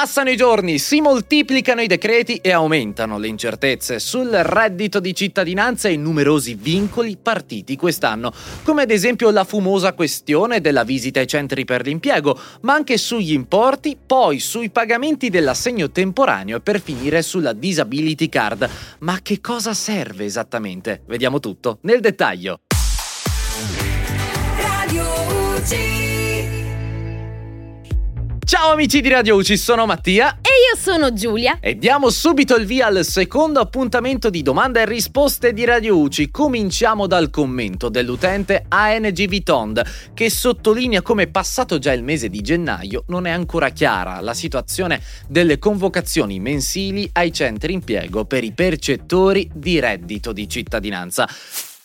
Passano i giorni, si moltiplicano i decreti e aumentano le incertezze sul reddito di cittadinanza e numerosi vincoli partiti quest'anno, come ad esempio la fumosa questione della visita ai centri per l'impiego, ma anche sugli importi, poi sui pagamenti dell'assegno temporaneo e per finire sulla disability card. Ma che cosa serve esattamente? Vediamo tutto nel dettaglio. Radio. Ciao amici di Radio UCI, sono Mattia E io sono Giulia. E diamo subito il via al secondo appuntamento di domande e risposte di Radio UCI. Cominciamo dal commento dell'utente ANG Vitond che sottolinea come passato già il mese di gennaio non è ancora chiara la situazione delle convocazioni mensili ai centri impiego per i percettori di reddito di cittadinanza.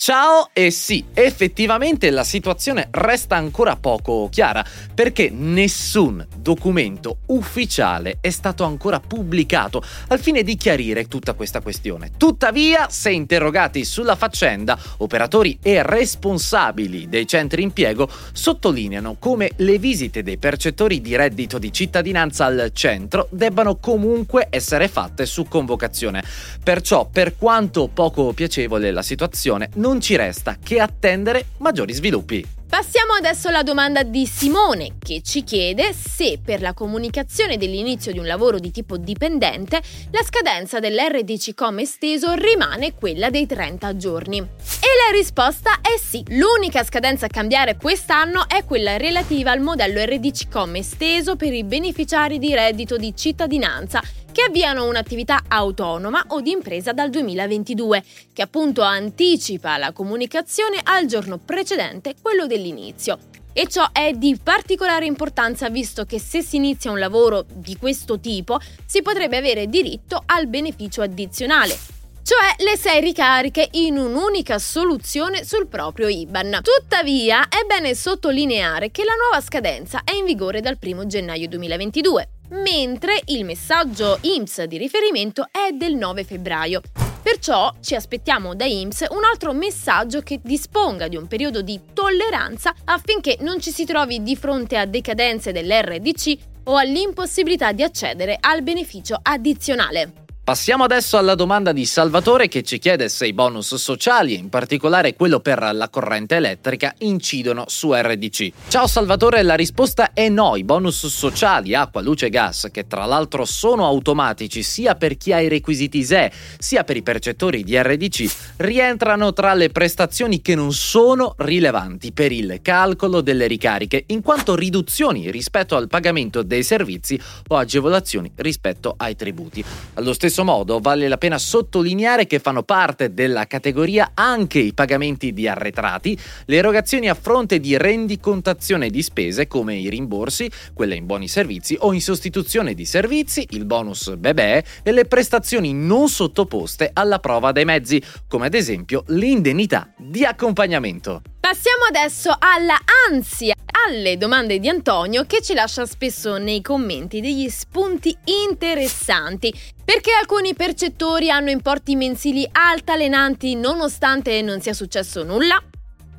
Ciao e sì, effettivamente la situazione resta ancora poco chiara perché nessun documento ufficiale è stato ancora pubblicato al fine di chiarire tutta questa questione. Tuttavia, se interrogati sulla faccenda, operatori e responsabili dei centri impiego sottolineano come le visite dei percettori di reddito di cittadinanza al centro debbano comunque essere fatte su convocazione. Perciò, per quanto poco piacevole la situazione, non ci resta che attendere maggiori sviluppi. Passiamo adesso alla domanda di Simone che ci chiede se per la comunicazione dell'inizio di un lavoro di tipo dipendente la scadenza dell'RDC com esteso rimane quella dei 30 giorni. E la risposta è sì. L'unica scadenza a cambiare quest'anno è quella relativa al modello RDC com esteso per i beneficiari di reddito di cittadinanza che avviano un'attività autonoma o di impresa dal 2022, che appunto anticipa la comunicazione al giorno precedente quello dell'inizio. E ciò è di particolare importanza visto che se si inizia un lavoro di questo tipo si potrebbe avere diritto al beneficio addizionale, cioè le sei ricariche in un'unica soluzione sul proprio IBAN. Tuttavia è bene sottolineare che la nuova scadenza è in vigore dal 1 gennaio 2022 mentre il messaggio IMSS di riferimento è del 9 febbraio. Perciò ci aspettiamo da IMSS un altro messaggio che disponga di un periodo di tolleranza affinché non ci si trovi di fronte a decadenze dell'RDC o all'impossibilità di accedere al beneficio addizionale. Passiamo adesso alla domanda di Salvatore che ci chiede se i bonus sociali, in particolare quello per la corrente elettrica, incidono su RDC. Ciao Salvatore, la risposta è no. I bonus sociali, acqua, luce e gas, che tra l'altro sono automatici sia per chi ha i requisiti ISEE sia per i percettori di RDC, rientrano tra le prestazioni che non sono rilevanti per il calcolo delle ricariche, in quanto riduzioni rispetto al pagamento dei servizi o agevolazioni rispetto ai tributi. Allo stesso stesso modo vale la pena sottolineare che fanno parte della categoria anche i pagamenti di arretrati, le erogazioni a fronte di rendicontazione di spese come i rimborsi, quelle in buoni servizi o in sostituzione di servizi, il bonus bebè e le prestazioni non sottoposte alla prova dei mezzi, come ad esempio l'indennità di accompagnamento. Passiamo adesso alla ansia, alle domande di Antonio che ci lascia spesso nei commenti degli spunti interessanti. Perché alcuni percettori hanno importi mensili altalenanti nonostante non sia successo nulla?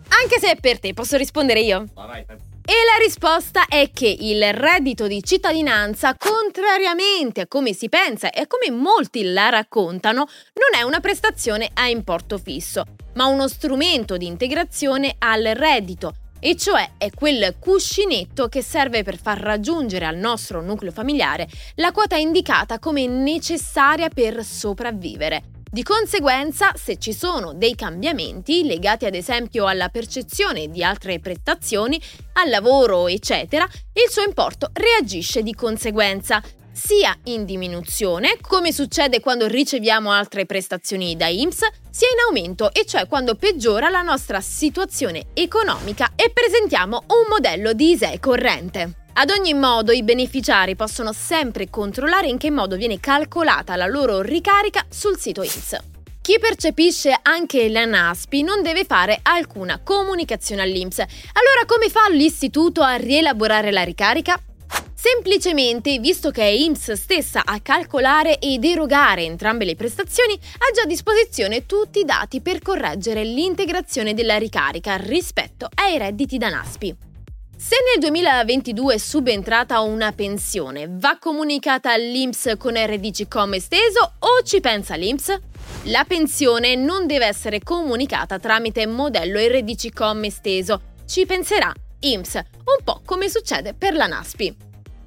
Anche se è per te, posso rispondere io? E la risposta è che il reddito di cittadinanza, contrariamente a come si pensa e a come molti la raccontano, non è una prestazione a importo fisso, ma uno strumento di integrazione al reddito, e cioè è quel cuscinetto che serve per far raggiungere al nostro nucleo familiare la quota indicata come necessaria per sopravvivere. Di conseguenza, se ci sono dei cambiamenti legati ad esempio alla percezione di altre prestazioni, al lavoro, eccetera, il suo importo reagisce di conseguenza, sia in diminuzione, come succede quando riceviamo altre prestazioni da IMSS, sia in aumento, e cioè quando peggiora la nostra situazione economica e presentiamo un modello di ISEE corrente. Ad ogni modo i beneficiari possono sempre controllare in che modo viene calcolata la loro ricarica sul sito INPS. Chi percepisce anche la NASPI non deve fare alcuna comunicazione all'INPS. Allora come fa l'istituto a rielaborare la ricarica? Semplicemente, visto che è IMSS stessa a calcolare ed erogare entrambe le prestazioni, ha già a disposizione tutti i dati per correggere l'integrazione della ricarica rispetto ai redditi da NASPI. Se nel 2022 è subentrata una pensione, va comunicata all'INPS con RDC com esteso o ci pensa l'INPS? La pensione non deve essere comunicata tramite modello RDC com esteso, ci penserà INPS, un po' come succede per la NASPI.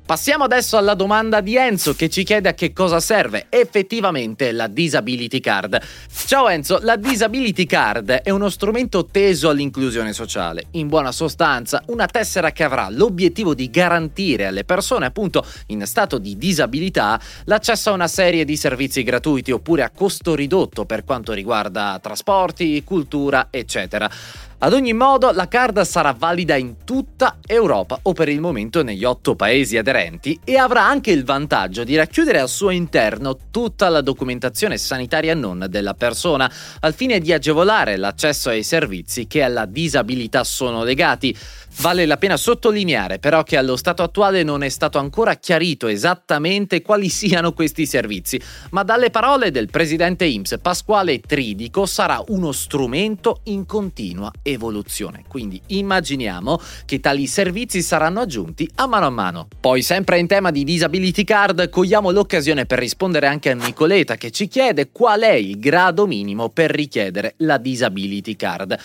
Passiamo adesso alla domanda di Enzo che ci chiede a che cosa serve effettivamente la Disability Card. Ciao Enzo, la Disability Card è uno strumento teso all'inclusione sociale. In buona sostanza, una tessera che avrà l'obiettivo di garantire alle persone appunto in stato di disabilità l'accesso a una serie di servizi gratuiti oppure a costo ridotto per quanto riguarda trasporti, cultura, eccetera. Ad ogni modo, la card sarà valida in tutta Europa o per il momento negli otto paesi aderenti e avrà anche il vantaggio di racchiudere al suo interno tutta la documentazione sanitaria non della persona, al fine di agevolare l'accesso ai servizi che alla disabilità sono legati. Vale la pena sottolineare però che allo stato attuale non è stato ancora chiarito esattamente quali siano questi servizi, ma dalle parole del presidente IMSS Pasquale Tridico sarà uno strumento in continua evoluzione. Quindi immaginiamo che tali servizi saranno aggiunti a mano a mano. Poi sempre in tema di disability card cogliamo l'occasione per rispondere anche a Nicoleta che ci chiede qual è il grado minimo per richiedere la disability card.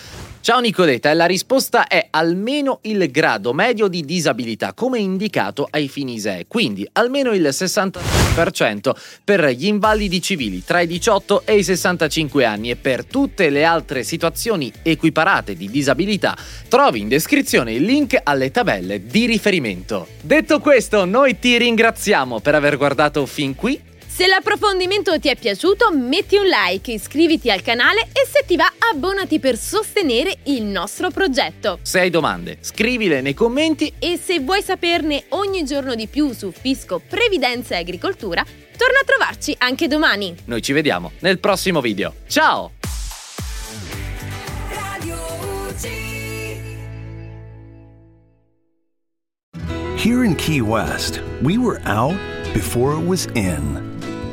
Ciao Nicoleta, la risposta è almeno il grado medio di disabilità come indicato ai fini ISEE, quindi almeno il 60% per gli invalidi civili tra i 18 e i 65 anni e per tutte le altre situazioni equiparate di disabilità trovi in descrizione il link alle tabelle di riferimento. Detto questo, noi ti ringraziamo per aver guardato fin qui se l'approfondimento ti è piaciuto, metti un like, iscriviti al canale e se ti va, abbonati per sostenere il nostro progetto. Se hai domande, scrivile nei commenti e se vuoi saperne ogni giorno di più su fisco, previdenza e agricoltura, torna a trovarci anche domani. Noi ci vediamo nel prossimo video. Ciao! Here in Key West, we were out before it was in.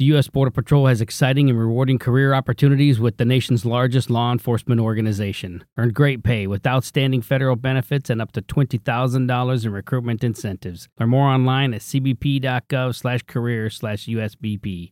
The U.S. Border Patrol has exciting and rewarding career opportunities with the nation's largest law enforcement organization. Earn great pay with outstanding federal benefits and up to $20,000 in recruitment incentives. Learn more online at cbp.gov slash career slash USBP.